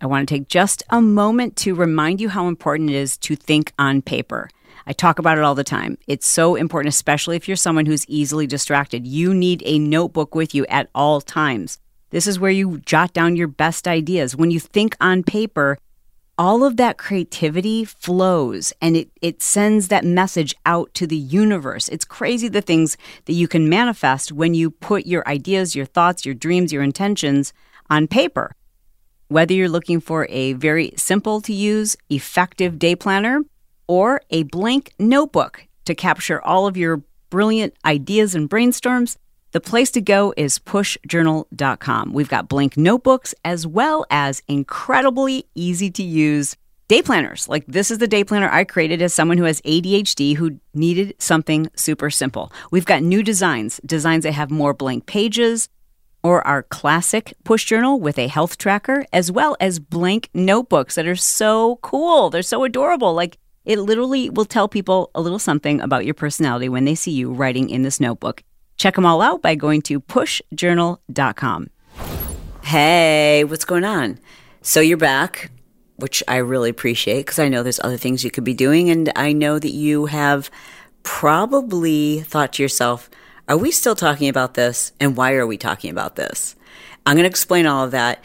I want to take just a moment to remind you how important it is to think on paper. I talk about it all the time. It's so important, especially if you're someone who's easily distracted. You need a notebook with you at all times. This is where you jot down your best ideas. When you think on paper, all of that creativity flows and it, it sends that message out to the universe. It's crazy the things that you can manifest when you put your ideas, your thoughts, your dreams, your intentions on paper. Whether you're looking for a very simple to use, effective day planner or a blank notebook to capture all of your brilliant ideas and brainstorms, the place to go is pushjournal.com. We've got blank notebooks as well as incredibly easy to use day planners. Like this is the day planner I created as someone who has ADHD who needed something super simple. We've got new designs, designs that have more blank pages, or our classic push journal with a health tracker, as well as blank notebooks that are so cool. They're so adorable. Like it literally will tell people a little something about your personality when they see you writing in this notebook. Check them all out by going to pushjournal.com. Hey, what's going on? So you're back, which I really appreciate because I know there's other things you could be doing. And I know that you have probably thought to yourself, are we still talking about this? And why are we talking about this? I'm going to explain all of that.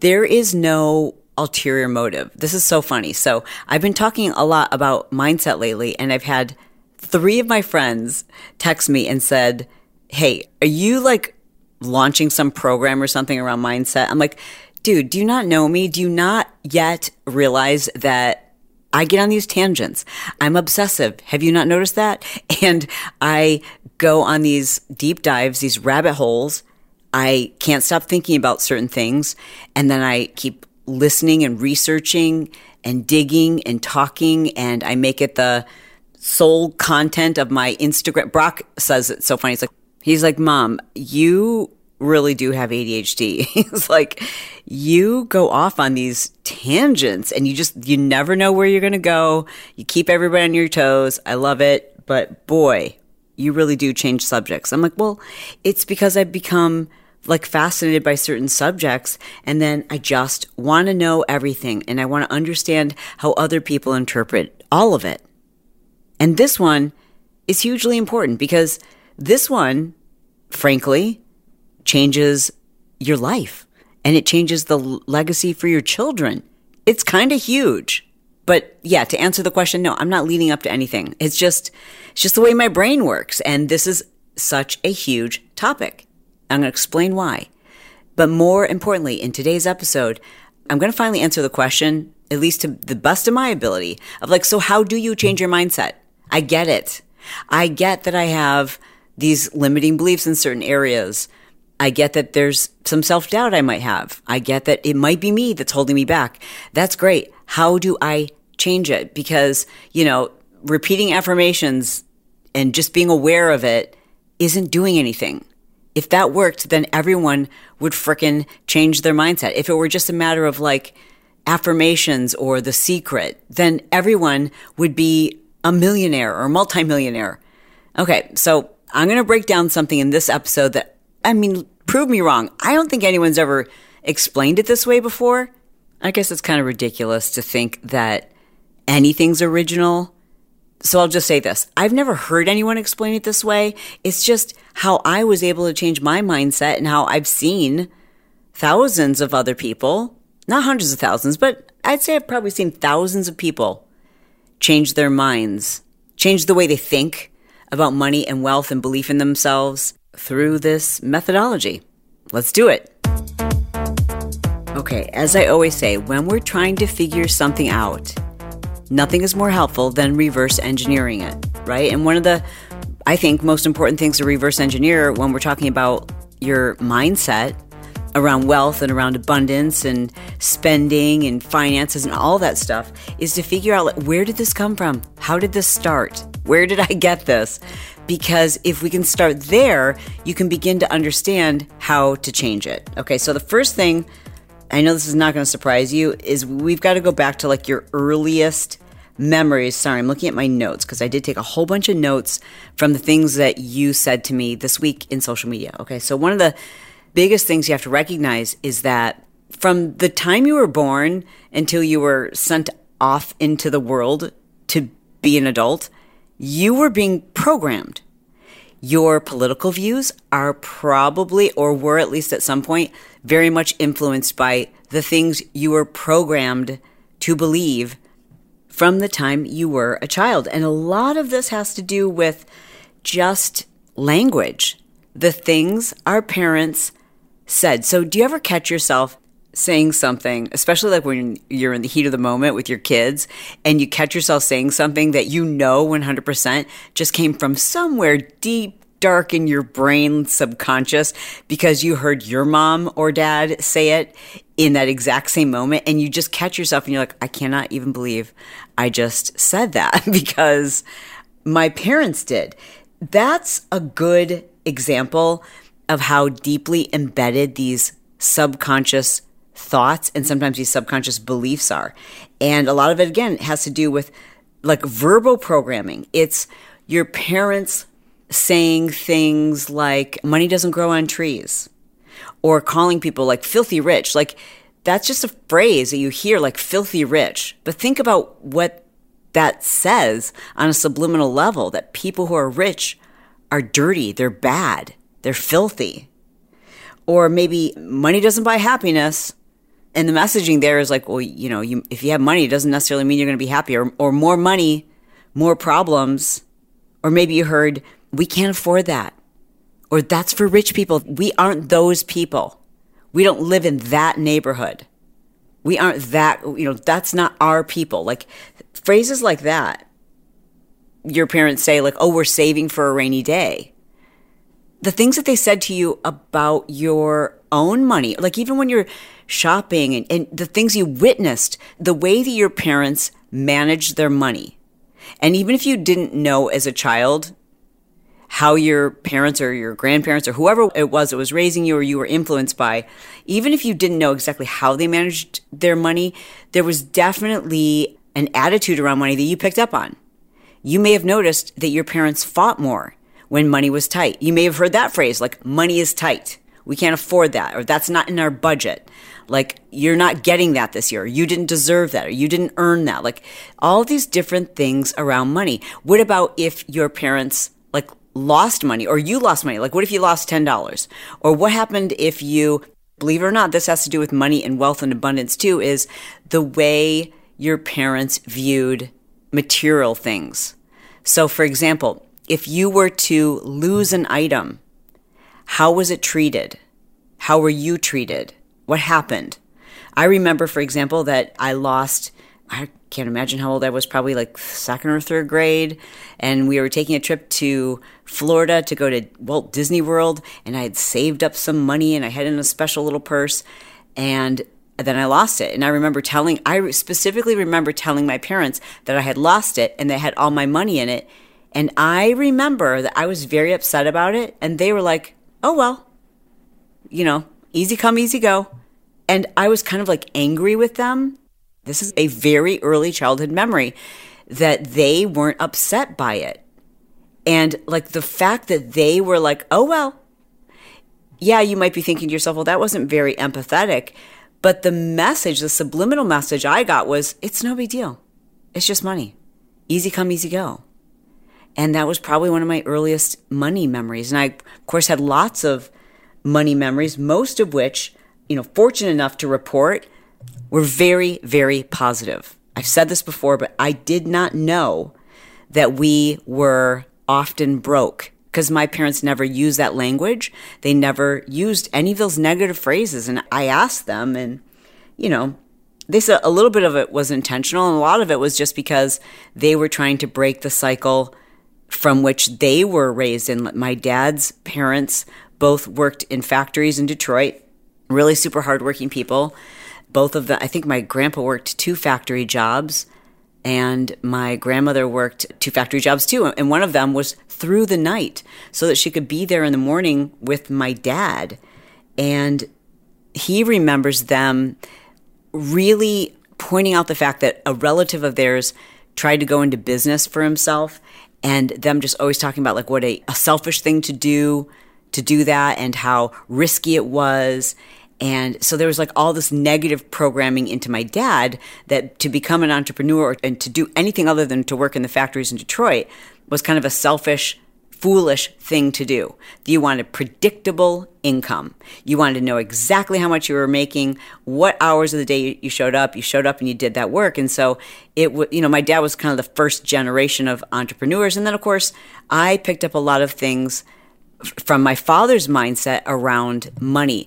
There is no ulterior motive. This is so funny. So I've been talking a lot about mindset lately, and I've had three of my friends text me and said, hey, are you like launching some program or something around mindset? I'm like, dude, do you not know me? Do you not yet realize that I get on these tangents? I'm obsessive. Have you not noticed that? And I go on these deep dives, these rabbit holes. I can't stop thinking about certain things. And then I keep listening and researching and digging and talking. And I make it the sole content of my Instagram. Brock says it's so funny. He's like, He's like, Mom, you really do have ADHD. He's like, you go off on these tangents and you just, you never know where you're going to go. You keep everybody on your toes. I love it. But boy, you really do change subjects. I'm like, well, it's because I've become like fascinated by certain subjects and then I just want to know everything and I want to understand how other people interpret all of it. And this one is hugely important because this one, frankly, changes your life and it changes the legacy for your children. It's kind of huge. But yeah, to answer the question, no, I'm not leading up to anything. It's just, it's just the way my brain works. And this is such a huge topic. I'm going to explain why. But more importantly, in today's episode, I'm going to finally answer the question, at least to the best of my ability, of like, so how do you change your mindset? I get it. I get that I have these limiting beliefs in certain areas. I get that there's some self doubt I might have. I get that it might be me that's holding me back. That's great. How do I change it? Because, you know, repeating affirmations and just being aware of it isn't doing anything. If that worked, then everyone would fricking change their mindset. If it were just a matter of like affirmations or the secret, then everyone would be a millionaire or multimillionaire. Okay, so I'm going to break down something in this episode that, I mean, prove me wrong. I don't think anyone's ever explained it this way before. I guess it's kind of ridiculous to think that anything's original. So I'll just say this. I've never heard anyone explain it this way. It's just how I was able to change my mindset and how I've seen thousands of other people, not hundreds of thousands, but I'd say I've probably seen thousands of people change their minds, change the way they think, about money and wealth and belief in themselves through this methodology. Let's do it. Okay, as I always say, when we're trying to figure something out, nothing is more helpful than reverse engineering it, right? And one of the, I think, most important things to reverse engineer when we're talking about your mindset around wealth and around abundance and spending and finances and all that stuff is to figure out like, where did this come from? How did this start? Where did I get this? Because if we can start there, you can begin to understand how to change it. Okay, so the first thing, I know this is not going to surprise you, is we've got to go back to like your earliest memories. Sorry, I'm looking at my notes because I did take a whole bunch of notes from the things that you said to me this week in social media. Okay, so one of the biggest things you have to recognize is that from the time you were born until you were sent off into the world to be an adult, you were being programmed. Your political views are probably, or were at least at some point, very much influenced by the things you were programmed to believe from the time you were a child. And a lot of this has to do with just language, the things our parents said. So, do you ever catch yourself saying something, especially like when you're in the heat of the moment with your kids and you catch yourself saying something that you know 100% just came from somewhere deep dark in your brain subconscious because you heard your mom or dad say it in that exact same moment and you just catch yourself and you're like I cannot even believe I just said that because my parents did. That's a good example of how deeply embedded these subconscious thoughts and sometimes these subconscious beliefs are. And a lot of it, again, has to do with like verbal programming. It's your parents saying things like, money doesn't grow on trees, or calling people like filthy rich. Like, that's just a phrase that you hear, like filthy rich. But think about what that says on a subliminal level that people who are rich are dirty, they're bad, they're filthy. Or maybe money doesn't buy happiness and the messaging there is like, well, you know, you, if you have money, it doesn't necessarily mean you're going to be happy, or, or more money, more problems. Or maybe you heard, we can't afford that. Or that's for rich people. We aren't those people. We don't live in that neighborhood. We aren't that, you know, that's not our people. Like phrases like that, your parents say, like, oh, we're saving for a rainy day. The things that they said to you about your own money, like even when you're shopping and, and the things you witnessed, the way that your parents managed their money. And even if you didn't know as a child how your parents or your grandparents or whoever it was that was raising you or you were influenced by, even if you didn't know exactly how they managed their money, there was definitely an attitude around money that you picked up on. You may have noticed that your parents fought more when money was tight. You may have heard that phrase like, money is tight. We can't afford that, or that's not in our budget. Like, you're not getting that this year. You didn't deserve that, or you didn't earn that. Like, all these different things around money. What about if your parents, lost money, or you lost money? Like, what if you lost $10? Or what happened if you, believe it or not, this has to do with money and wealth and abundance too, is the way your parents viewed material things. So, for example, if you were to lose an item, how was it treated? How were you treated? What happened? I remember, for example, that I lost, I can't imagine how old I was, probably like second or third grade. And we were taking a trip to Florida to go to Walt Disney World. And I had saved up some money and I had in a special little purse. And then I lost it. And I remember telling, I specifically remember telling my parents that I had lost it and they had all my money in it. And I remember that I was very upset about it. And they were like, oh, well, you know, easy come, easy go. And I was kind of like angry with them. This is a very early childhood memory that they weren't upset by it. And like the fact that they were like, oh, well, yeah, you might be thinking to yourself, well, that wasn't very empathetic. But the message, the subliminal message I got was, it's no big deal. It's just money. Easy come, easy go. And that was probably one of my earliest money memories. And I, of course, had lots of money memories, most of which, you know, fortunate enough to report were very, very positive. I've said this before, but I did not know that we were often broke because my parents never used that language. They never used any of those negative phrases. And I asked them, and, you know, they said a little bit of it was intentional, and a lot of it was just because they were trying to break the cycle from which they were raised in. My dad's parents both worked in factories in Detroit, really super hardworking people. Both of them, I think my grandpa worked two factory jobs and my grandmother worked two factory jobs too. And one of them was through the night so that she could be there in the morning with my dad. And he remembers them really pointing out the fact that a relative of theirs tried to go into business for himself and them just always talking about like what a, a selfish thing to do to do that and how risky it was And so there was like all this negative programming into my dad that to become an entrepreneur and to do anything other than to work in the factories in Detroit was kind of a selfish, foolish thing to do. You wanted predictable income. You wanted to know exactly how much you were making, what hours of the day you showed up. You showed up and you did that work. And so it, was, you know, my dad was kind of the first generation of entrepreneurs. And then, of course, I picked up a lot of things from my father's mindset around money.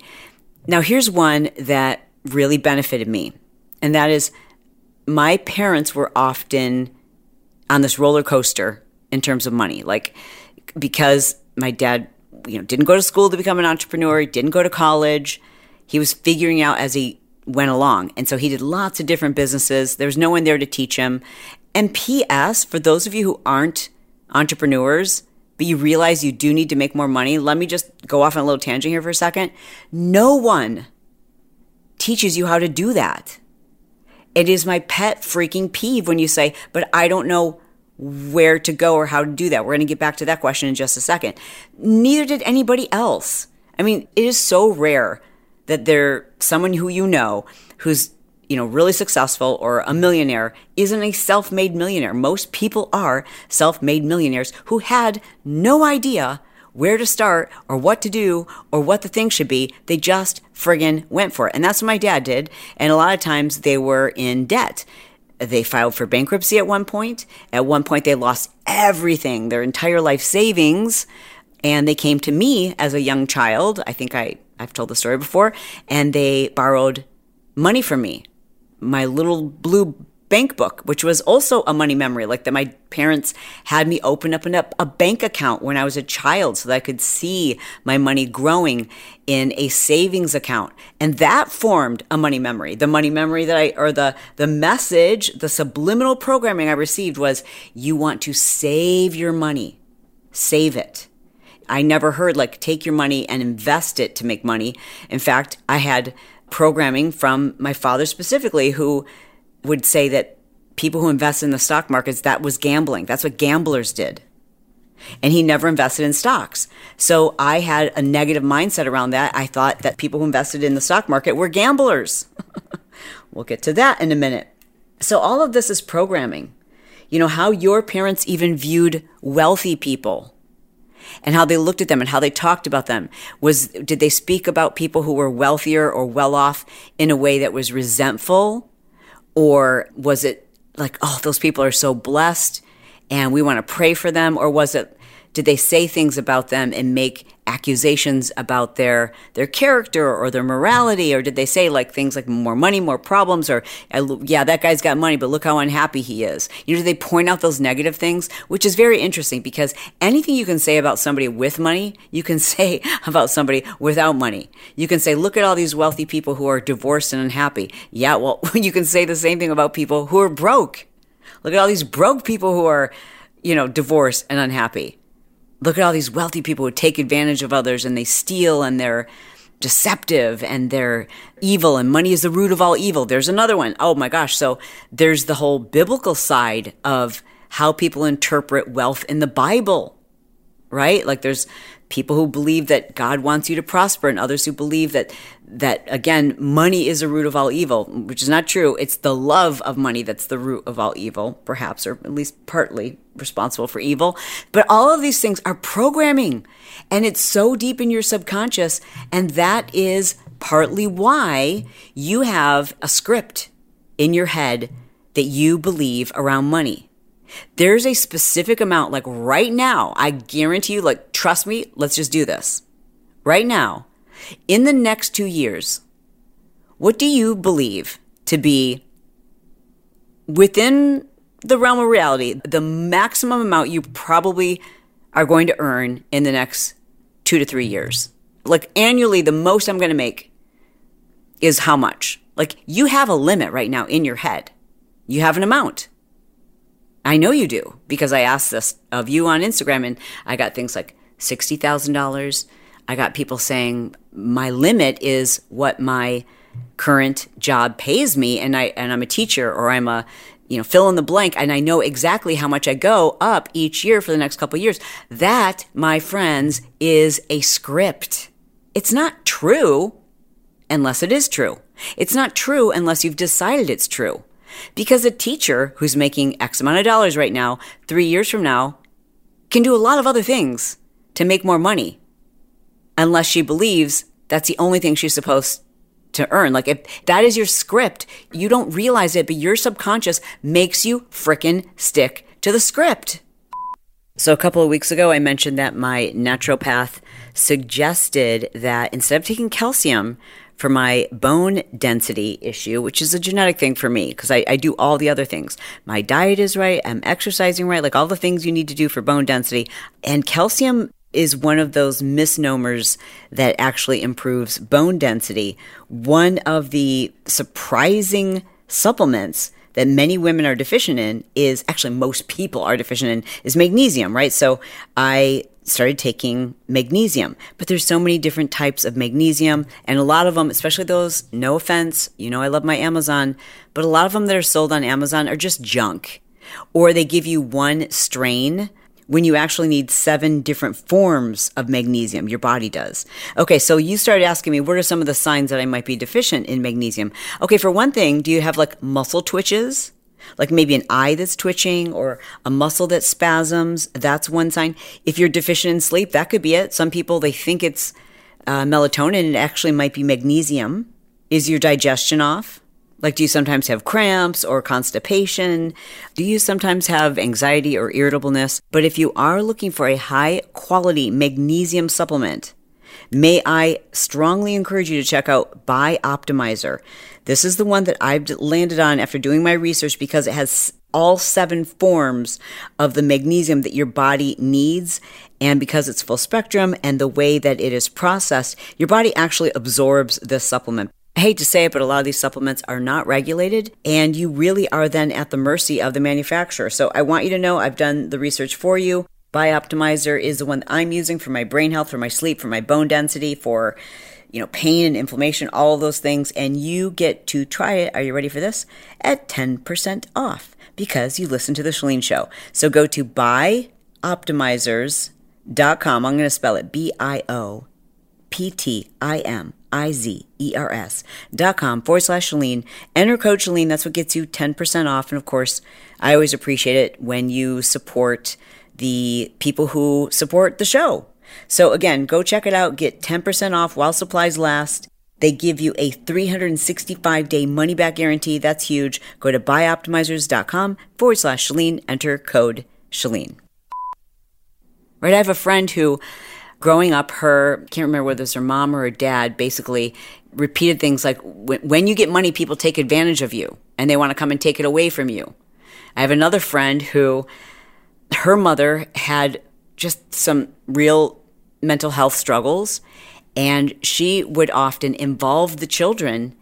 Now, here's one that really benefited me, and that is my parents were often on this roller coaster in terms of money. Like, because my dad, you know, didn't go to school to become an entrepreneur, didn't go to college. He was figuring out as he went along. And so he did lots of different businesses. There was no one there to teach him. And P.S., for those of you who aren't entrepreneurs, but you realize you do need to make more money, let me just go off on a little tangent here for a second. No one teaches you how to do that. It is my pet freaking peeve when you say, but I don't know where to go or how to do that. We're going to get back to that question in just a second. Neither did anybody else. I mean, it is so rare that there someone who you know who's you know, really successful or a millionaire isn't a self made millionaire. Most people are self made millionaires who had no idea where to start or what to do or what the thing should be. They just friggin' went for it. And that's what my dad did. And a lot of times they were in debt. They filed for bankruptcy at one point. At one point, they lost everything, their entire life savings. And they came to me as a young child. I think I, I've told the story before. And they borrowed money from me my little blue bank book, which was also a money memory, like that my parents had me open up an, a bank account when I was a child so that I could see my money growing in a savings account. And that formed a money memory. The money memory that I, or the, the message, the subliminal programming I received was you want to save your money, save it. I never heard like take your money and invest it to make money. In fact, I had programming from my father specifically, who would say that people who invest in the stock markets, that was gambling. That's what gamblers did. And he never invested in stocks. So I had a negative mindset around that. I thought that people who invested in the stock market were gamblers. we'll get to that in a minute. So all of this is programming. You know, how your parents even viewed wealthy people and how they looked at them and how they talked about them was did they speak about people who were wealthier or well off in a way that was resentful? Or was it like oh those people are so blessed and we want to pray for them or was it did they say things about them and make accusations about their their character or their morality? Or did they say like things like more money more problems or uh, yeah that guy's got money but look how unhappy he is. You know do they point out those negative things? Which is very interesting because anything you can say about somebody with money you can say about somebody without money. You can say look at all these wealthy people who are divorced and unhappy. Yeah well you can say the same thing about people who are broke. Look at all these broke people who are you know divorced and unhappy look at all these wealthy people who take advantage of others and they steal and they're deceptive and they're evil and money is the root of all evil. There's another one. Oh my gosh. So there's the whole biblical side of how people interpret wealth in the Bible, right? Like there's people who believe that God wants you to prosper and others who believe that that again money is a root of all evil which is not true. It's the love of money that's the root of all evil perhaps or at least partly responsible for evil. But all of these things are programming and it's so deep in your subconscious and that is partly why you have a script in your head that you believe around money there's a specific amount, like right now, I guarantee you, like, trust me, let's just do this. Right now, in the next two years, what do you believe to be within the realm of reality, the maximum amount you probably are going to earn in the next two to three years? Like annually, the most I'm going to make is how much? Like you have a limit right now in your head. You have an amount. I know you do because I asked this of you on Instagram and I got things like $60,000. I got people saying my limit is what my current job pays me and I and I'm a teacher or I'm a you know fill in the blank and I know exactly how much I go up each year for the next couple years. That, my friends, is a script. It's not true. unless it is true. It's not true unless you've decided it's true. Because a teacher who's making X amount of dollars right now, three years from now, can do a lot of other things to make more money unless she believes that's the only thing she's supposed to earn. Like if that is your script, you don't realize it, but your subconscious makes you frickin' stick to the script. So a couple of weeks ago, I mentioned that my naturopath suggested that instead of taking calcium for my bone density issue, which is a genetic thing for me, because I, I, do all the other things. My diet is right, I'm exercising right, like all the things you need to do for bone density. And calcium is one of those misnomers that actually improves bone density. One of the surprising supplements that many women are deficient in is actually most people are deficient in is magnesium, right? So I started taking magnesium, but there's so many different types of magnesium and a lot of them, especially those, no offense, you know, I love my Amazon, but a lot of them that are sold on Amazon are just junk or they give you one strain when you actually need seven different forms of magnesium. Your body does. Okay, so you started asking me, what are some of the signs that I might be deficient in magnesium? Okay, for one thing, do you have like muscle twitches? Like maybe an eye that's twitching or a muscle that spasms. That's one sign. If you're deficient in sleep, that could be it. Some people, they think it's uh, melatonin. It actually might be magnesium. Is your digestion off? Like, do you sometimes have cramps or constipation? Do you sometimes have anxiety or irritableness? But if you are looking for a high quality magnesium supplement, may I strongly encourage you to check out Bioptimizer. This is the one that I've landed on after doing my research because it has all seven forms of the magnesium that your body needs. And because it's full spectrum and the way that it is processed, your body actually absorbs this supplement. I hate to say it, but a lot of these supplements are not regulated, and you really are then at the mercy of the manufacturer. So I want you to know I've done the research for you. Bioptimizer is the one that I'm using for my brain health, for my sleep, for my bone density, for you know, pain and inflammation, all of those things, and you get to try it. Are you ready for this? At 10% off because you listen to the Chalene Show. So go to bioptimizers.com. I'm going to spell it B I O P T I M I Z E R S dot com forward slash Chalene. Enter code Chalene. That's what gets you 10% off. And of course, I always appreciate it when you support the people who support the show. So again, go check it out. Get 10% off while supplies last. They give you a 365 day money back guarantee. That's huge. Go to bioptimizers.com forward slash Chalene. Enter code Chalene. Right. I have a friend who growing up, her, can't remember whether it was her mom or her dad, basically repeated things like, when you get money, people take advantage of you and they want to come and take it away from you. I have another friend who, her mother had just some real mental health struggles, and she would often involve the children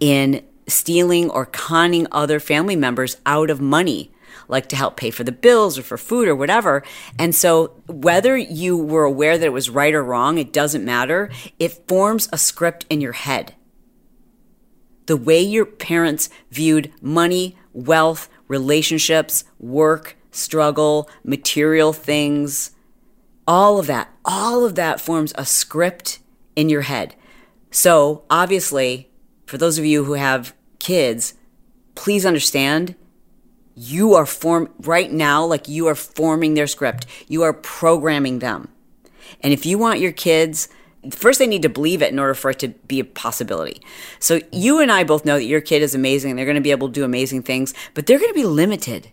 in stealing or conning other family members out of money like to help pay for the bills or for food or whatever. And so, whether you were aware that it was right or wrong, it doesn't matter. It forms a script in your head. The way your parents viewed money, wealth, relationships, work, struggle, material things, all of that, all of that forms a script in your head. So, obviously, for those of you who have kids, please understand you are form right now like you are forming their script. You are programming them. And if you want your kids first they need to believe it in order for it to be a possibility. So you and i both know that your kid is amazing and they're going to be able to do amazing things but they're going to be limited.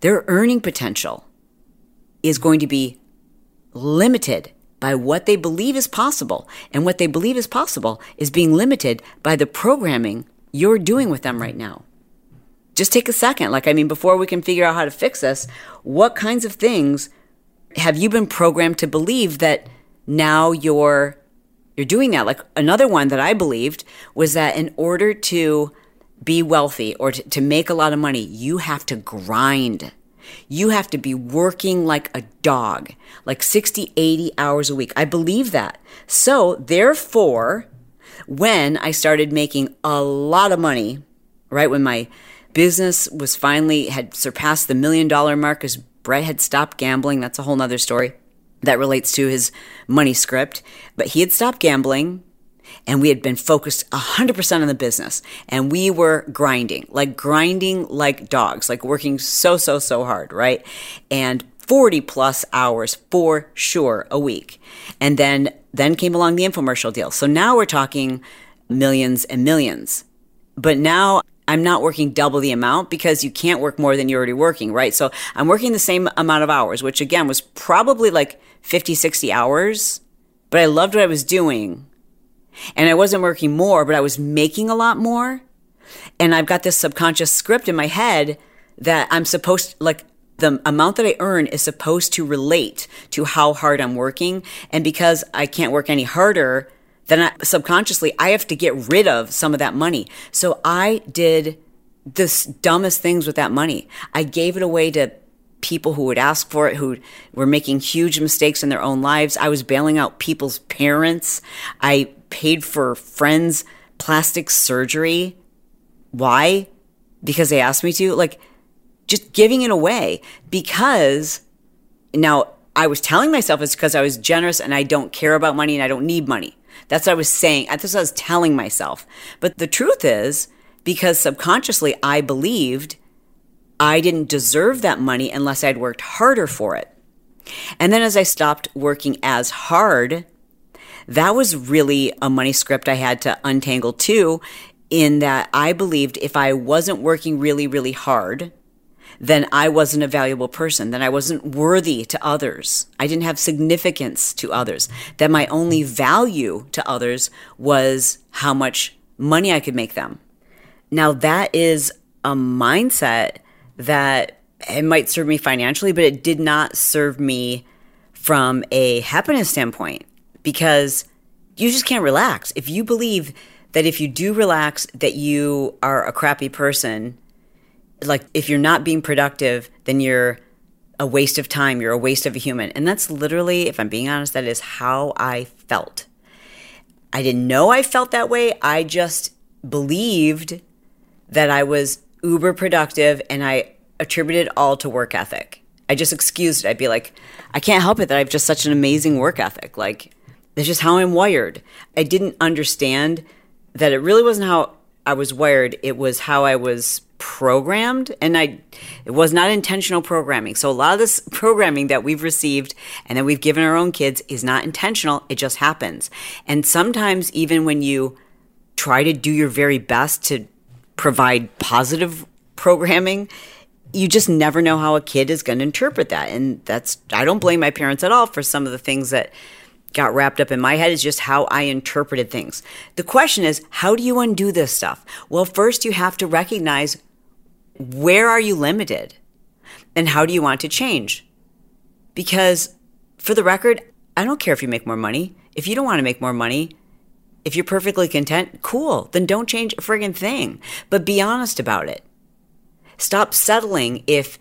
Their earning potential is going to be limited by what they believe is possible and what they believe is possible is being limited by the programming you're doing with them right now just take a second. Like, I mean, before we can figure out how to fix this, what kinds of things have you been programmed to believe that now you're you're doing that? Like another one that I believed was that in order to be wealthy or to, to make a lot of money, you have to grind. You have to be working like a dog, like 60, 80 hours a week. I believe that. So, therefore, when I started making a lot of money, right, when my business was finally had surpassed the million dollar mark as Bret had stopped gambling. That's a whole nother story that relates to his money script. But he had stopped gambling and we had been focused 100% on the business and we were grinding, like grinding like dogs, like working so, so, so hard, right? And 40 plus hours for sure a week. And then then came along the infomercial deal. So now we're talking millions and millions. But now I'm not working double the amount because you can't work more than you're already working, right? So I'm working the same amount of hours, which again was probably like 50, 60 hours, but I loved what I was doing. And I wasn't working more, but I was making a lot more. And I've got this subconscious script in my head that I'm supposed like the amount that I earn is supposed to relate to how hard I'm working. And because I can't work any harder, then I, subconsciously I have to get rid of some of that money. So I did the dumbest things with that money. I gave it away to people who would ask for it, who were making huge mistakes in their own lives. I was bailing out people's parents. I paid for friends' plastic surgery. Why? Because they asked me to. Like, just giving it away because now I was telling myself it's because I was generous and I don't care about money and I don't need money. That's what I was saying. That's what I was telling myself. But the truth is, because subconsciously I believed I didn't deserve that money unless I'd worked harder for it. And then as I stopped working as hard, that was really a money script I had to untangle too, in that I believed if I wasn't working really, really hard, then I wasn't a valuable person, then I wasn't worthy to others. I didn't have significance to others, that my only value to others was how much money I could make them. Now, that is a mindset that it might serve me financially, but it did not serve me from a happiness standpoint because you just can't relax. If you believe that if you do relax, that you are a crappy person, like if you're not being productive, then you're a waste of time, you're a waste of a human. And that's literally, if I'm being honest, that is how I felt. I didn't know I felt that way. I just believed that I was uber productive and I attributed all to work ethic. I just excused it. I'd be like, I can't help it that I have just such an amazing work ethic. Like, that's just how I'm wired. I didn't understand that it really wasn't how I was wired, it was how I was programmed and I it was not intentional programming. So a lot of this programming that we've received and that we've given our own kids is not intentional, it just happens. And sometimes even when you try to do your very best to provide positive programming, you just never know how a kid is going to interpret that. And that's I don't blame my parents at all for some of the things that got wrapped up in my head is just how I interpreted things. The question is, how do you undo this stuff? Well, first you have to recognize where are you limited and how do you want to change? Because for the record, I don't care if you make more money. If you don't want to make more money, if you're perfectly content, cool, then don't change a friggin' thing. But be honest about it. Stop settling if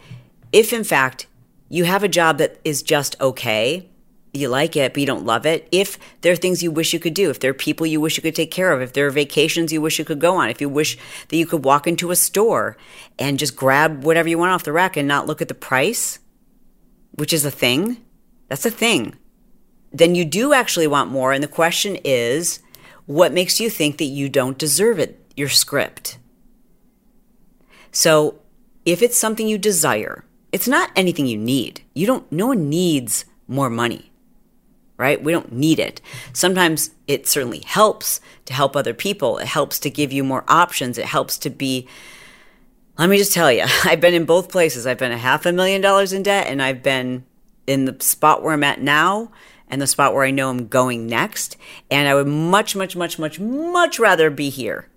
if in fact you have a job that is just okay you like it, but you don't love it. If there are things you wish you could do, if there are people you wish you could take care of, if there are vacations you wish you could go on, if you wish that you could walk into a store and just grab whatever you want off the rack and not look at the price, which is a thing, that's a thing, then you do actually want more. And the question is, what makes you think that you don't deserve it? Your script. So if it's something you desire, it's not anything you need. You don't, no one needs more money right? We don't need it. Sometimes it certainly helps to help other people. It helps to give you more options. It helps to be, let me just tell you, I've been in both places. I've been a half a million dollars in debt, and I've been in the spot where I'm at now and the spot where I know I'm going next. And I would much, much, much, much, much rather be here.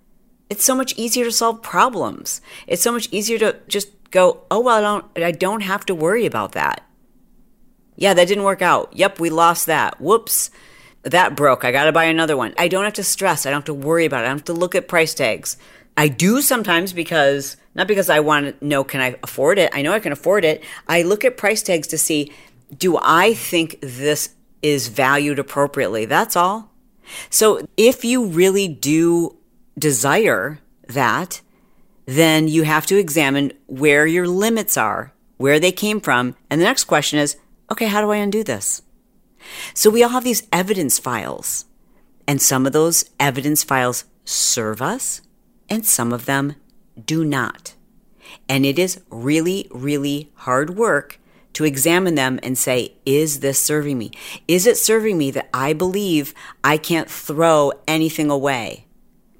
It's so much easier to solve problems. It's so much easier to just go, oh, well, I don't, I don't have to worry about that. Yeah, that didn't work out. Yep, we lost that. Whoops. That broke. I got to buy another one. I don't have to stress. I don't have to worry about it. I don't have to look at price tags. I do sometimes because, not because I want to know, can I afford it? I know I can afford it. I look at price tags to see, do I think this is valued appropriately? That's all. So if you really do desire that, then you have to examine where your limits are, where they came from. And the next question is, okay, how do I undo this? So we all have these evidence files And some of those evidence files serve us, and some of them do not. And it is really, really hard work to examine them and say, is this serving me? Is it serving me that I believe I can't throw anything away?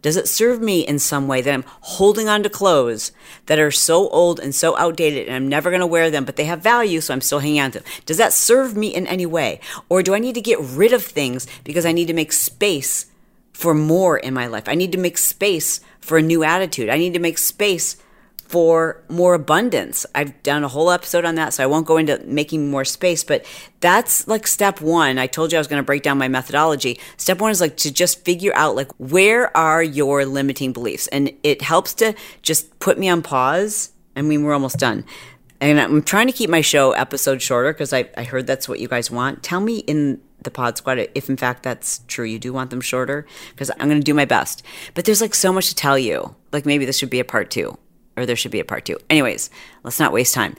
Does it serve me in some way that I'm holding on to clothes that are so old and so outdated and I'm never going to wear them, but they have value, so I'm still hanging on to them? Does that serve me in any way? Or do I need to get rid of things because I need to make space for more in my life? I need to make space for a new attitude. I need to make space for more abundance. I've done a whole episode on that, so I won't go into making more space, but that's like step one. I told you I was going to break down my methodology. Step one is like to just figure out like where are your limiting beliefs? And it helps to just put me on pause. I mean, we're almost done. And I'm trying to keep my show episode shorter because I, I heard that's what you guys want. Tell me in the pod squad if in fact that's true you do want them shorter because i'm going to do my best but there's like so much to tell you like maybe this should be a part two or there should be a part two. Anyways, let's not waste time.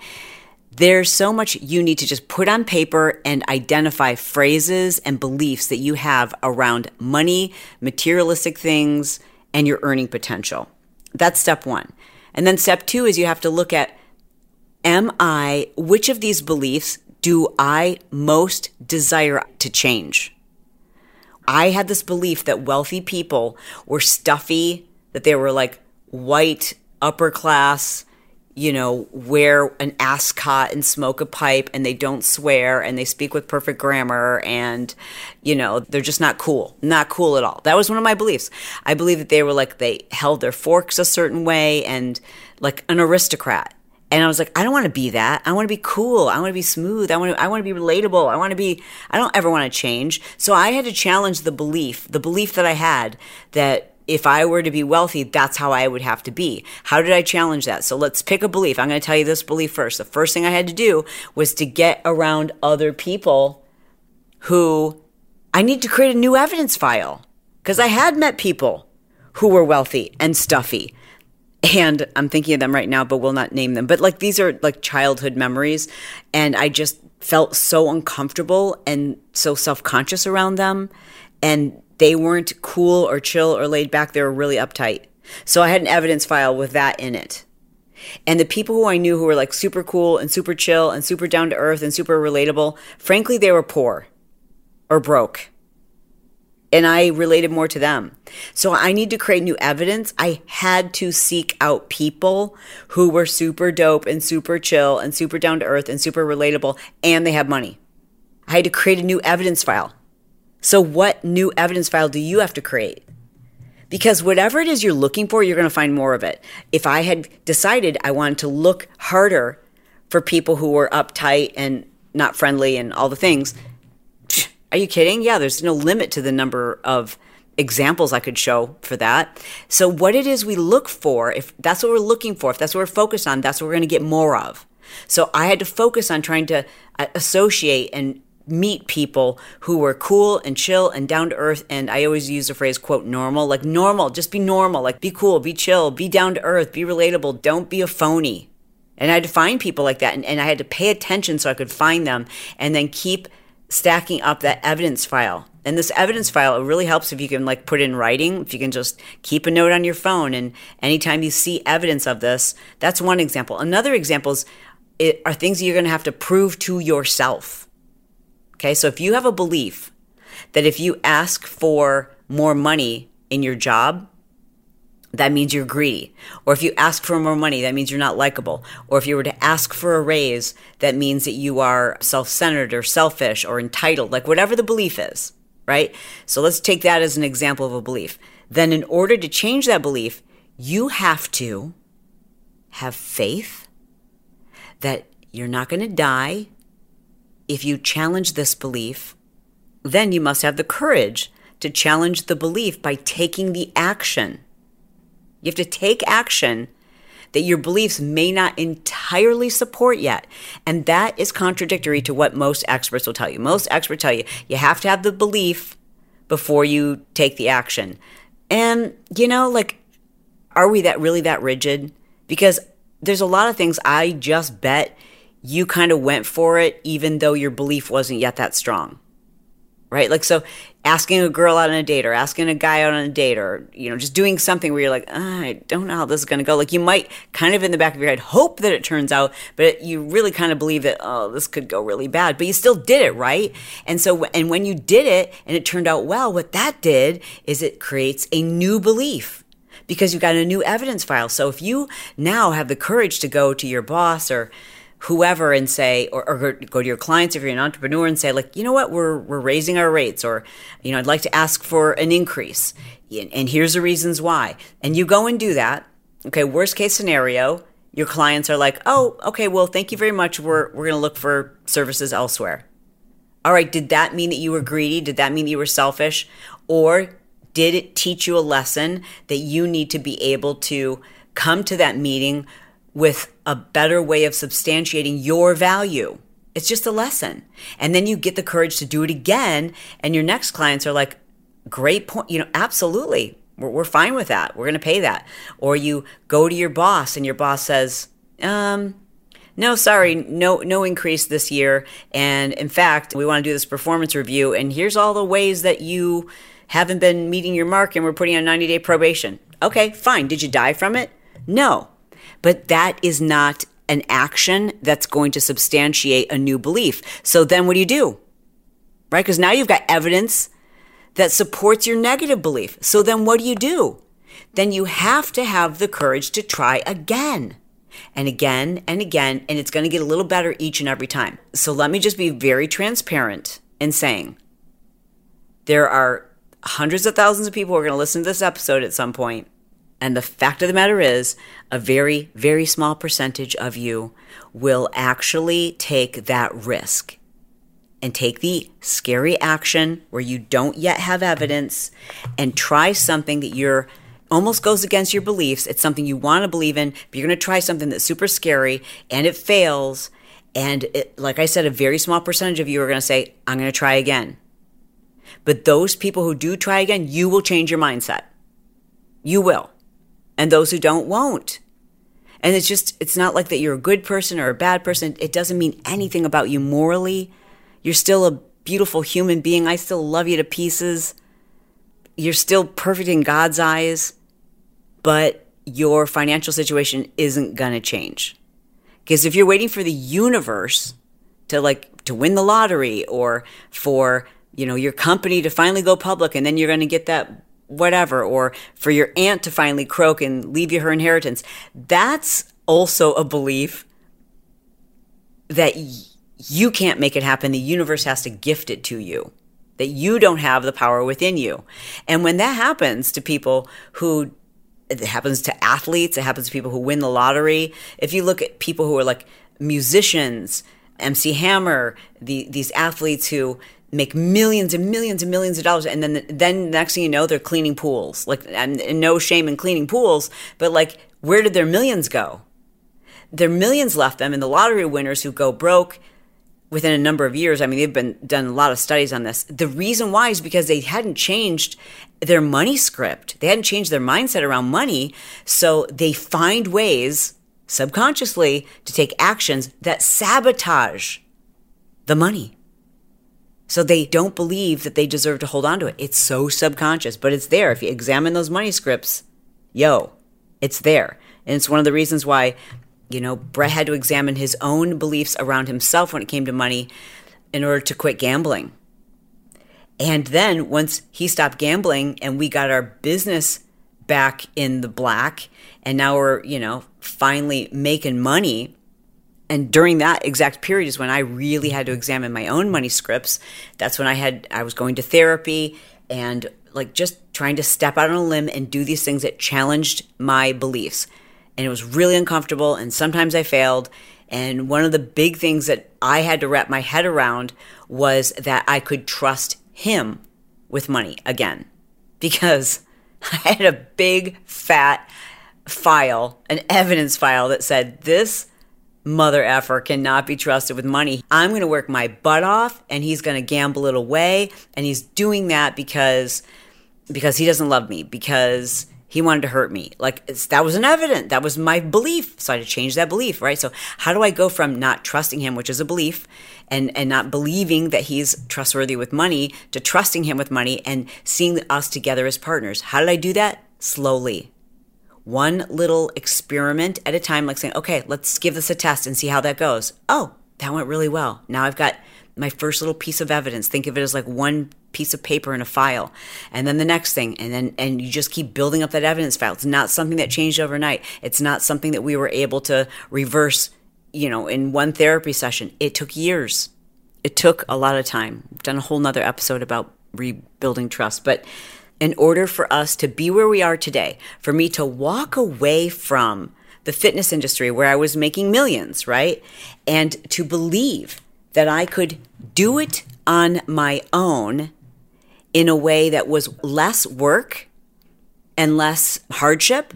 There's so much you need to just put on paper and identify phrases and beliefs that you have around money, materialistic things, and your earning potential. That's step one. And then step two is you have to look at Am I, which of these beliefs do I most desire to change? I had this belief that wealthy people were stuffy, that they were like white upper class, you know, wear an ascot and smoke a pipe and they don't swear and they speak with perfect grammar and, you know, they're just not cool. Not cool at all. That was one of my beliefs. I believe that they were like, they held their forks a certain way and like an aristocrat. And I was like, I don't want to be that. I want to be cool. I want to be smooth. I want to, I want to be relatable. I want to be, I don't ever want to change. So I had to challenge the belief, the belief that I had that if I were to be wealthy, that's how I would have to be. How did I challenge that? So let's pick a belief. I'm going to tell you this belief first. The first thing I had to do was to get around other people who I need to create a new evidence file because I had met people who were wealthy and stuffy. And I'm thinking of them right now, but will not name them. But like these are like childhood memories. And I just felt so uncomfortable and so self conscious around them. And they weren't cool or chill or laid back. They were really uptight. So I had an evidence file with that in it. And the people who I knew who were like super cool and super chill and super down to earth and super relatable, frankly, they were poor or broke. And I related more to them. So I need to create new evidence. I had to seek out people who were super dope and super chill and super down to earth and super relatable and they had money. I had to create a new evidence file. So, what new evidence file do you have to create? Because whatever it is you're looking for, you're going to find more of it. If I had decided I wanted to look harder for people who were uptight and not friendly and all the things, are you kidding? Yeah, there's no limit to the number of examples I could show for that. So, what it is we look for, if that's what we're looking for, if that's what we're focused on, that's what we're going to get more of. So, I had to focus on trying to uh, associate and meet people who were cool and chill and down to earth and i always use the phrase quote normal like normal just be normal like be cool be chill be down to earth be relatable don't be a phony. And i had to find people like that and, and i had to pay attention so i could find them and then keep stacking up that evidence file. And this evidence file it really helps if you can like put in writing if you can just keep a note on your phone and anytime you see evidence of this that's one example. Another example is it, are things you're going to have to prove to yourself Okay, so if you have a belief that if you ask for more money in your job, that means you're greedy. Or if you ask for more money, that means you're not likable. Or if you were to ask for a raise, that means that you are self centered or selfish or entitled, like whatever the belief is, right? So let's take that as an example of a belief. Then, in order to change that belief, you have to have faith that you're not going to die if you challenge this belief, then you must have the courage to challenge the belief by taking the action. You have to take action that your beliefs may not entirely support yet. And that is contradictory to what most experts will tell you. Most experts tell you you have to have the belief before you take the action. And, you know, like, are we that really that rigid? Because there's a lot of things I just bet you kind of went for it even though your belief wasn't yet that strong. Right? Like, so asking a girl out on a date or asking a guy out on a date or you know just doing something where you're like oh, i don't know how this is going to go like you might kind of in the back of your head hope that it turns out but you really kind of believe that oh this could go really bad but you still did it right and so and when you did it and it turned out well what that did is it creates a new belief because you've got a new evidence file so if you now have the courage to go to your boss or whoever and say, or, or, go to your clients if you're an entrepreneur and say, like, you know what, we're we're raising our rates, or you know, I'd like to ask for an increase, and here's the reasons why. And you go and do that. Okay, worst case scenario, your clients are like, oh, okay, well, thank you very much. We're we're going to look for services elsewhere. All right, did that mean that you were greedy? Did that mean that you were selfish? Or did it teach you a lesson that you need to be able to come to that meeting with a better way of substantiating your value. It's just a lesson. And then you get the courage to do it again. And your next clients are like, great point. You know, absolutely. We're, we're fine with that. We're going to pay that. Or you go to your boss and your boss says, um, no, sorry, no, no increase this year. And in fact, we want to do this performance review. And here's all the ways that you haven't been meeting your mark and we're putting on 90 day probation. Okay, fine. Did you die from it? No. But that is not an action that's going to substantiate a new belief. So then what do you do? Right? Because now you've got evidence that supports your negative belief. So then what do you do? Then you have to have the courage to try again and again and again. And it's going to get a little better each and every time. So let me just be very transparent in saying there are hundreds of thousands of people who are going to listen to this episode at some point and the fact of the matter is, a very, very small percentage of you will actually take that risk and take the scary action where you don't yet have evidence and try something that you're almost goes against your beliefs. It's something you want to believe in, but you're going to try something that's super scary and it fails. And it, like I said, a very small percentage of you are going to say, I'm going to try again. But those people who do try again, you will change your mindset. You will and those who don't won't. And it's just, it's not like that you're a good person or a bad person. It doesn't mean anything about you morally. You're still a beautiful human being. I still love you to pieces. You're still perfect in God's eyes, but your financial situation isn't going to change. Because if you're waiting for the universe to like to win the lottery or for, you know, your company to finally go public and then you're going to get that whatever, or for your aunt to finally croak and leave you her inheritance. That's also a belief that y- you can't make it happen. The universe has to gift it to you, that you don't have the power within you. And when that happens to people who it happens to athletes, it happens to people who win the lottery. If you look at people who are like musicians, MC Hammer, the, these athletes who make millions and millions and millions of dollars and then then next thing you know they're cleaning pools. Like and, and, no shame in cleaning pools but like where did their millions go? Their millions left them and the lottery winners who go broke within a number of years i mean they've been done a lot of studies on this. The reason why is because they hadn't changed their money script. They hadn't changed their mindset around money so they find ways subconsciously to take actions that sabotage the money so they don't believe that they deserve to hold on to it. It's so subconscious, but it's there. If you examine those money scripts, yo, it's there. And it's one of the reasons why, you know, Bret had to examine his own beliefs around himself when it came to money in order to quit gambling. And then once he stopped gambling and we got our business back in the black, and now we're, you know, finally making money and during that exact period is when I really had to examine my own money scripts. That's when I had I was going to therapy and like just trying to step out on a limb and do these things that challenged my beliefs. And it was really uncomfortable and sometimes I failed. And one of the big things that I had to wrap my head around was that I could trust him with money again because I had a big fat file, an evidence file that said this mother effer cannot be trusted with money. I'm going to work my butt off and he's going to gamble it away and he's doing that because because he doesn't love me because he wanted to hurt me. Like that was an evident. That was my belief. So I had to change that belief, right? So how do I go from not trusting him, which is a belief, and and not believing that he's trustworthy with money, to trusting him with money and seeing us together as partners? How did I do that? Slowly. One little experiment at a time, like saying, okay, let's give this a test and see how that goes. Oh, that went really well. Now I've got my first little piece of evidence. Think of it as like one piece of paper in a file and then the next thing and then and you just keep building up that evidence file it's not something that changed overnight it's not something that we were able to reverse you know in one therapy session it took years it took a lot of time We've done a whole nother episode about rebuilding trust but in order for us to be where we are today for me to walk away from the fitness industry where i was making millions right and to believe that i could do it on my own in a way that was less work and less hardship,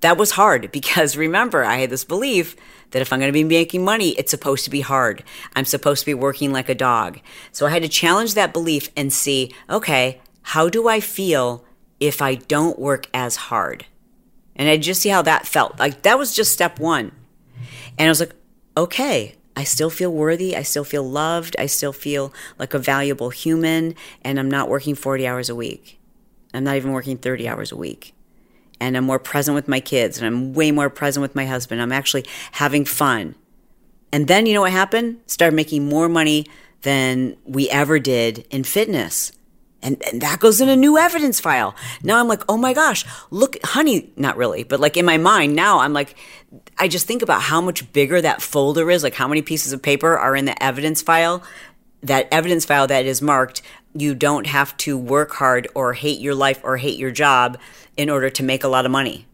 that was hard because remember, I had this belief that if I'm going to be making money, it's supposed to be hard. I'm supposed to be working like a dog. So I had to challenge that belief and see, okay, how do I feel if I don't work as hard? And I just see how that felt. Like that was just step one. And I was like, okay, I still feel worthy. I still feel loved. I still feel like a valuable human. And I'm not working 40 hours a week. I'm not even working 30 hours a week. And I'm more present with my kids and I'm way more present with my husband. I'm actually having fun. And then you know what happened? Started making more money than we ever did in fitness. And, and that goes in a new evidence file. Now I'm like, oh my gosh, look, honey, not really, but like in my mind now, I'm like, I just think about how much bigger that folder is, like how many pieces of paper are in the evidence file. That evidence file that is marked, you don't have to work hard or hate your life or hate your job in order to make a lot of money.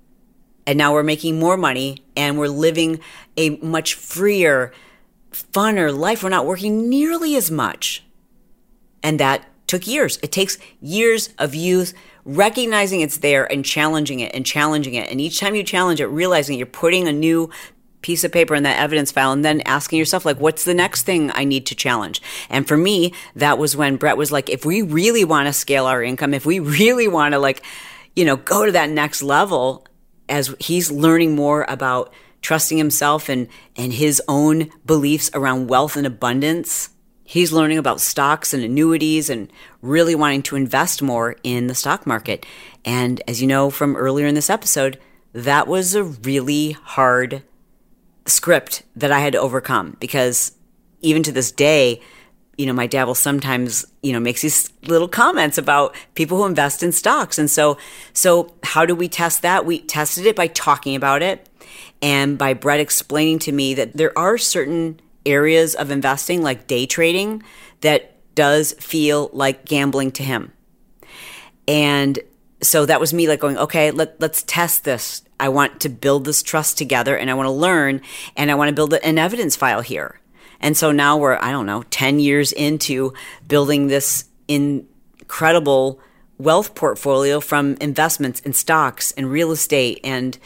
And now we're making more money and we're living a much freer, funner life. We're not working nearly as much. And that took years. It takes years of youth recognizing it's there and challenging it and challenging it. And each time you challenge it, realizing you're putting a new piece of paper in that evidence file and then asking yourself like what's the next thing i need to challenge and for me that was when bret was like if we really want to scale our income if we really want to like you know go to that next level as he's learning more about trusting himself and and his own beliefs around wealth and abundance He's learning about stocks and annuities and really wanting to invest more in the stock market. And as you know from earlier in this episode, that was a really hard script that I had to overcome because even to this day, you know, my dad will sometimes, you know, makes these little comments about people who invest in stocks. And so, so how do we test that? We tested it by talking about it and by Bret explaining to me that there are certain areas of investing, like day trading, that does feel like gambling to him. And so that was me like going, okay, let, let's test this. I want to build this trust together and I want to learn and I want to build an evidence file here. And so now we're, I don't know, 10 years into building this incredible wealth portfolio from investments in stocks and real estate and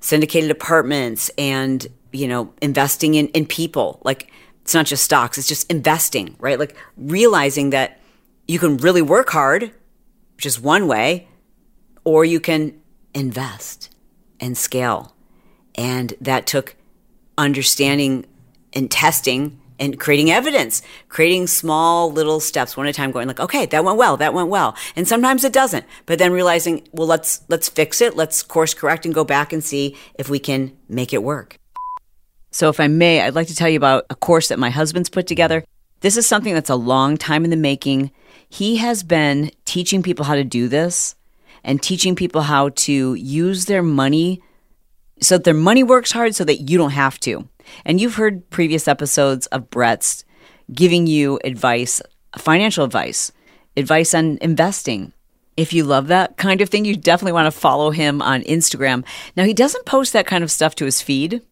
syndicated apartments and you know, investing in, in people. Like it's not just stocks, it's just investing, right? Like realizing that you can really work hard, which is one way, or you can invest and scale. And that took understanding and testing and creating evidence, creating small little steps one at a time, going like, okay, that went well, that went well. And sometimes it doesn't. But then realizing, well, let's let's fix it, let's course correct and go back and see if we can make it work. So, if I may, I'd like to tell you about a course that my husband's put together. This is something that's a long time in the making. He has been teaching people how to do this and teaching people how to use their money so that their money works hard so that you don't have to. And you've heard previous episodes of Bret's giving you advice, financial advice, advice on investing. If you love that kind of thing, you definitely want to follow him on Instagram. Now, he doesn't post that kind of stuff to his feed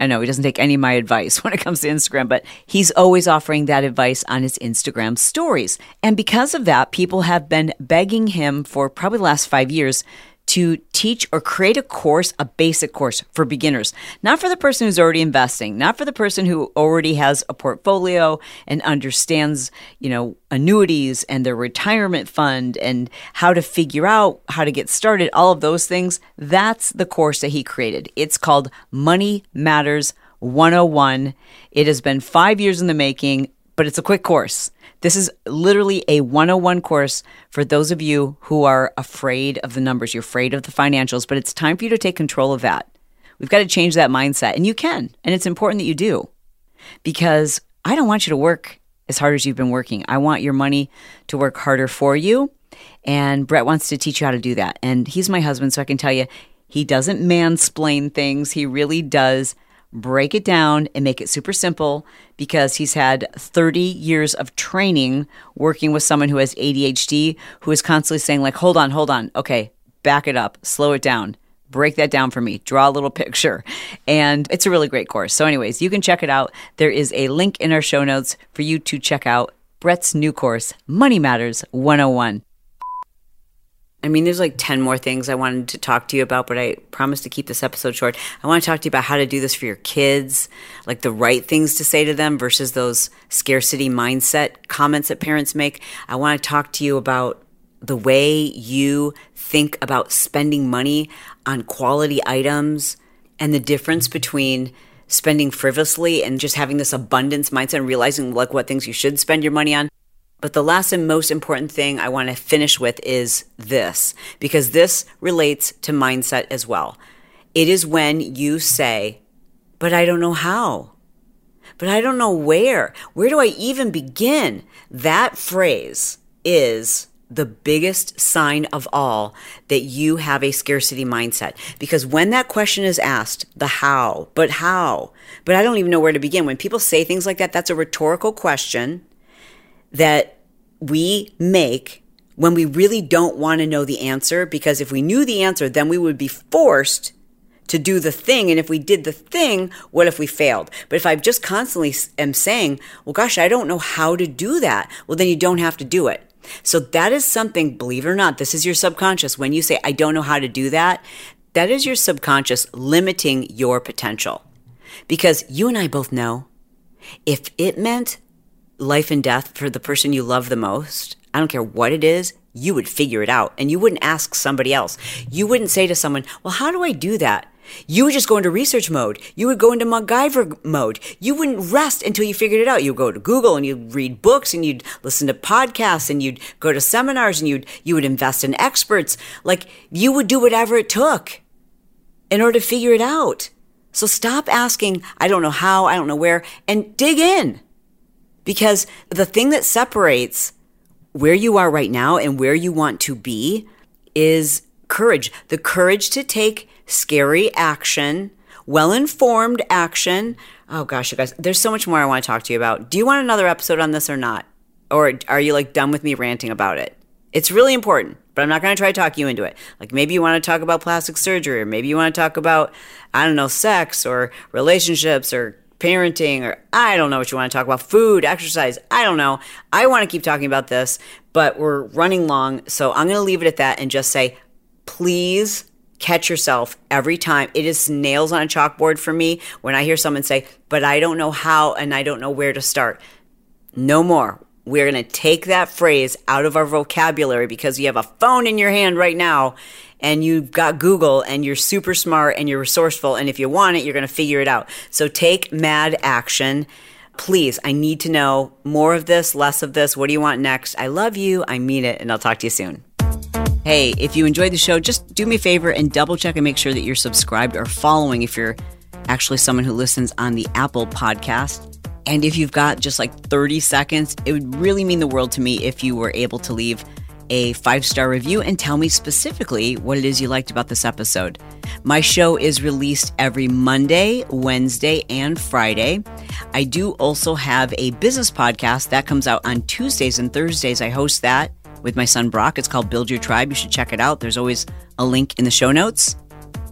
I know he doesn't take any of my advice when it comes to Instagram, but he's always offering that advice on his Instagram stories. And because of that, people have been begging him for probably the last five years to teach or create a course, a basic course for beginners, not for the person who's already investing, not for the person who already has a portfolio and understands, you know, annuities and their retirement fund and how to figure out how to get started, all of those things. That's the course that he created. It's called Money Matters 101. It has been five years in the making, but it's a quick course. This is literally a 101 course for those of you who are afraid of the numbers, you're afraid of the financials, but it's time for you to take control of that. We've got to change that mindset, and you can. And it's important that you do because I don't want you to work as hard as you've been working. I want your money to work harder for you. And Bret wants to teach you how to do that. And he's my husband, so I can tell you, he doesn't mansplain things. He really does break it down and make it super simple because he's had 30 years of training working with someone who has ADHD who is constantly saying like hold on hold on. Okay back it up. Slow it down. Break that down for me. Draw a little picture. And it's a really great course. So anyways you can check it out. There is a link in our show notes for you to check out Bret's new course Money Matters 101 I mean, there's like 10 more things I wanted to talk to you about, but I promised to keep this episode short. I want to talk to you about how to do this for your kids, like the right things to say to them versus those scarcity mindset comments that parents make. I want to talk to you about the way you think about spending money on quality items and the difference between spending frivolously and just having this abundance mindset and realizing like what things you should spend your money on but the last and most important thing I want to finish with is this, because this relates to mindset as well. It is when you say, but I don't know how. But I don't know where. Where do I even begin? That phrase is the biggest sign of all that you have a scarcity mindset. Because when that question is asked, the how, but how, but I don't even know where to begin. When people say things like that, that's a rhetorical question that we make when we really don't want to know the answer because if we knew the answer then we would be forced to do the thing and if we did the thing what if we failed? But if i just constantly am saying well gosh i don't know how to do that well then you don't have to do it. So that is something believe it or not this is your subconscious. When you say i don't know how to do that that is your subconscious limiting your potential. Because you and i both know if it meant life and death for the person you love the most, I don't care what it is, you would figure it out and you wouldn't ask somebody else. You wouldn't say to someone, Well, how do I do that? You would just go into research mode. You would go into MacGyver mode. You wouldn't rest until you figured it out. You'd go to Google and you'd read books and you'd listen to podcasts and you'd go to seminars and you'd you would invest in experts. Like you would do whatever it took in order to figure it out. So stop asking, I don't know how, I don't know where, and dig in. Because the thing that separates where you are right now and where you want to be is courage. The courage to take scary action, well informed action. Oh gosh, you guys, there's so much more I want to talk to you about. Do you want another episode on this or not? Or are you like done with me ranting about it? It's really important, but I'm not going to try to talk you into it. Like maybe you want to talk about plastic surgery, or maybe you want to talk about, I don't know, sex or relationships or parenting, or I don't know what you want to talk about, food, exercise, I don't know. I want to keep talking about this, but we're running long. So I'm going to leave it at that and just say, please catch yourself every time. It is nails on a chalkboard for me when I hear someone say, but I don't know how and I don't know where to start. No more. We're going to take that phrase out of our vocabulary because you have a phone in your hand right now and you've got Google and you're super smart and you're resourceful. And if you want it, you're going to figure it out. So take mad action. Please, I need to know more of this, less of this. What do you want next? I love you. I mean it. And I'll talk to you soon. Hey, if you enjoyed the show, just do me a favor and double check and make sure that you're subscribed or following if you're actually someone who listens on the Apple podcast. And if you've got just like 30 seconds, it would really mean the world to me if you were able to leave a five star review and tell me specifically what it is you liked about this episode. My show is released every Monday, Wednesday, and Friday. I do also have a business podcast that comes out on Tuesdays and Thursdays. I host that with my son Brock. It's called Build Your Tribe. You should check it out. There's always a link in the show notes.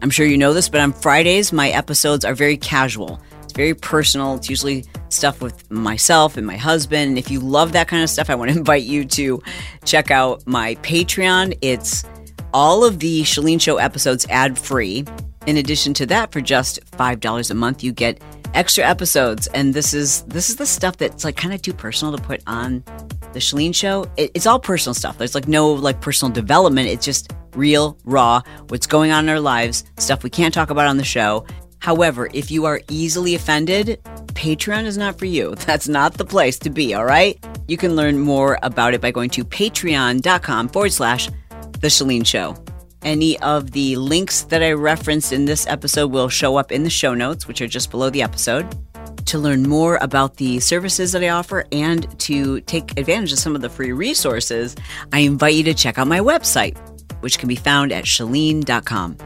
I'm sure you know this, but on Fridays, my episodes are very casual very personal. It's usually stuff with myself and my husband. And if you love that kind of stuff, I want to invite you to check out my Patreon. It's all of the Chalene Show episodes ad free. In addition to that, for just $5 a month, you get extra episodes. And this is this is the stuff that's like kind of too personal to put on the Chalene Show. It, it's all personal stuff. There's like no like personal development. It's just real, raw, what's going on in our lives, stuff we can't talk about on the show. However, if you are easily offended, Patreon is not for you. That's not the place to be, all right? You can learn more about it by going to patreon.com forward slash The Chalene Show. Any of the links that I referenced in this episode will show up in the show notes, which are just below the episode. To learn more about the services that I offer and to take advantage of some of the free resources, I invite you to check out my website, which can be found at chalene.com.